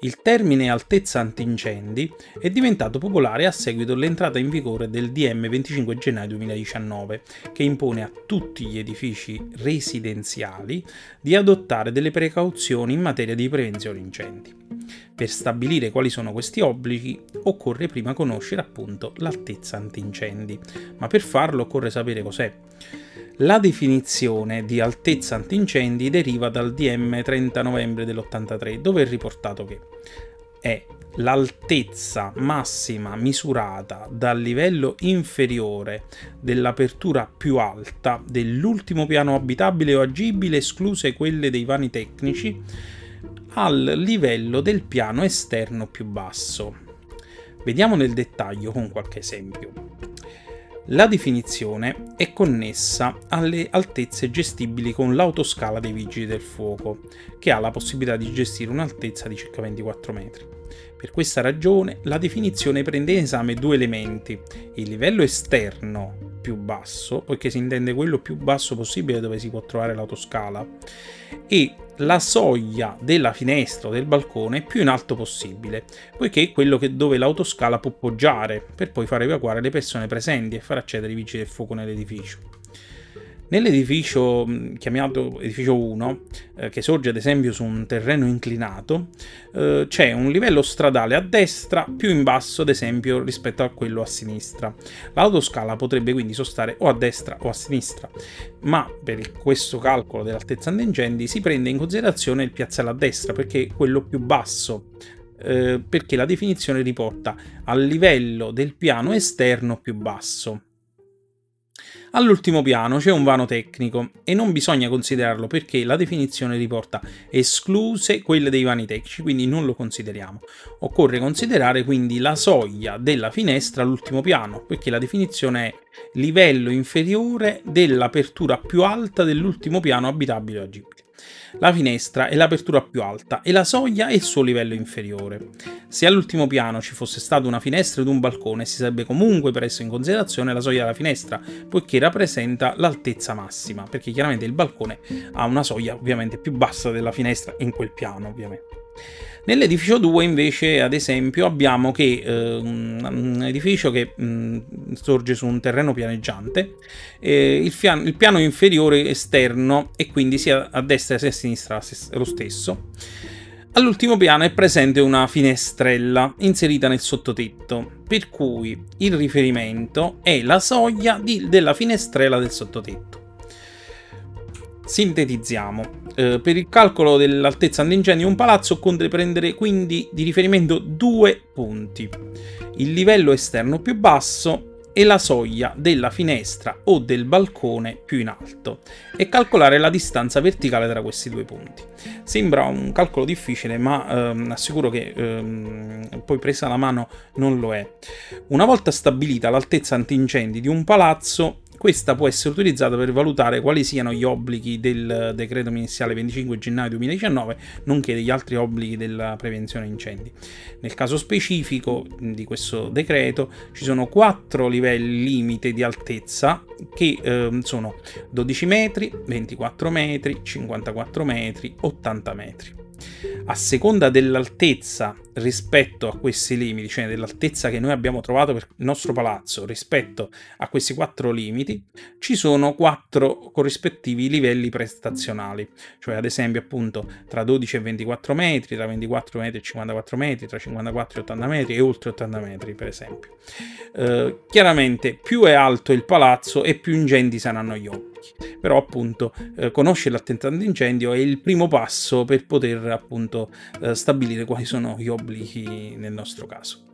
Il termine altezza antincendi è diventato popolare a seguito dell'entrata in vigore del DM 25 gennaio 2019, che impone a tutti gli edifici residenziali di adottare delle precauzioni in materia di prevenzione incendi. Per stabilire quali sono questi obblighi occorre prima conoscere appunto l'altezza antincendi, ma per farlo occorre sapere cos'è. La definizione di altezza antincendi deriva dal DM 30 novembre dell'83, dove è riportato che è l'altezza massima misurata dal livello inferiore dell'apertura più alta dell'ultimo piano abitabile o agibile, escluse quelle dei vani tecnici, al livello del piano esterno più basso. Vediamo nel dettaglio con qualche esempio. La definizione è connessa alle altezze gestibili con l'autoscala dei vigili del fuoco, che ha la possibilità di gestire un'altezza di circa 24 metri. Per questa ragione la definizione prende in esame due elementi, il livello esterno più basso, poiché si intende quello più basso possibile dove si può trovare l'autoscala, e la soglia della finestra o del balcone più in alto possibile, poiché è quello che, dove l'autoscala può poggiare per poi far evacuare le persone presenti e far accedere i vigili del fuoco nell'edificio. Nell'edificio chiamato edificio 1, eh, che sorge ad esempio su un terreno inclinato, eh, c'è un livello stradale a destra più in basso ad esempio rispetto a quello a sinistra. L'autoscala potrebbe quindi sostare o a destra o a sinistra, ma per questo calcolo dell'altezza incendi si prende in considerazione il piazzale a destra perché è quello più basso eh, perché la definizione riporta al livello del piano esterno più basso. All'ultimo piano c'è un vano tecnico e non bisogna considerarlo perché la definizione riporta escluse quelle dei vani tecnici, quindi non lo consideriamo. Occorre considerare quindi la soglia della finestra all'ultimo piano, perché la definizione è livello inferiore dell'apertura più alta dell'ultimo piano abitabile o agibile la finestra è l'apertura più alta e la soglia è il suo livello inferiore. Se all'ultimo piano ci fosse stata una finestra ed un balcone, si sarebbe comunque preso in considerazione la soglia della finestra, poiché rappresenta l'altezza massima, perché chiaramente il balcone ha una soglia ovviamente più bassa della finestra in quel piano, ovviamente. Nell'edificio 2 invece, ad esempio, abbiamo che eh, un, edificio che mh, sorge su un terreno pianeggiante, eh, il, fian- il, piano inferiore esterno e quindi sia a destra sia a sinistra lo stesso. All'ultimo piano è presente una finestrella inserita nel sottotetto, per cui il riferimento è la soglia di, della finestrella del sottotetto. Sintetizziamo. Eh, per il calcolo dell'altezza all'ingenio di un palazzo occorre prendere quindi di riferimento due punti. Il livello esterno più basso e la soglia della finestra o del balcone più in alto e calcolare la distanza verticale tra questi due punti. Sembra un calcolo difficile, ma ehm, assicuro che ehm, poi presa la mano non lo è. Una volta stabilita l'altezza antincendi di un palazzo, questa può essere utilizzata per valutare quali siano gli obblighi del decreto ministeriale 25 gennaio 2019, nonché degli altri obblighi della prevenzione incendi. Nel caso specifico di questo decreto ci sono quattro livelli limite di altezza che eh, sono 12 metri, 24 metri, 54 metri, 80 metri a seconda dell'altezza rispetto a questi limiti, cioè dell'altezza che noi abbiamo trovato per il nostro palazzo rispetto a questi quattro limiti, ci sono quattro corrispettivi livelli prestazionali, cioè ad esempio appunto tra 12 e 24 metri, tra 24 metri e 54 metri, tra 54 e 80 metri e oltre 80 metri per esempio. Eh, chiaramente più è alto il palazzo e più ingenti saranno gli obblighi però appunto eh, conoscere l'attentato d'incendio è il primo passo per poter appunto eh, stabilire quali sono gli obblighi nel nostro caso.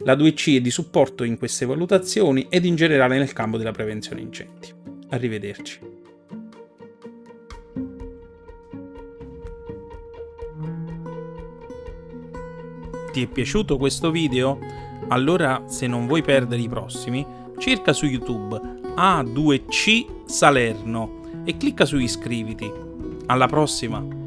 La 2C è di supporto in queste valutazioni ed in generale nel campo della prevenzione incendi. Arrivederci. Ti è piaciuto questo video? Allora, se non vuoi perdere i prossimi, cerca su YouTube A2C Salerno e clicca su iscriviti. Alla prossima!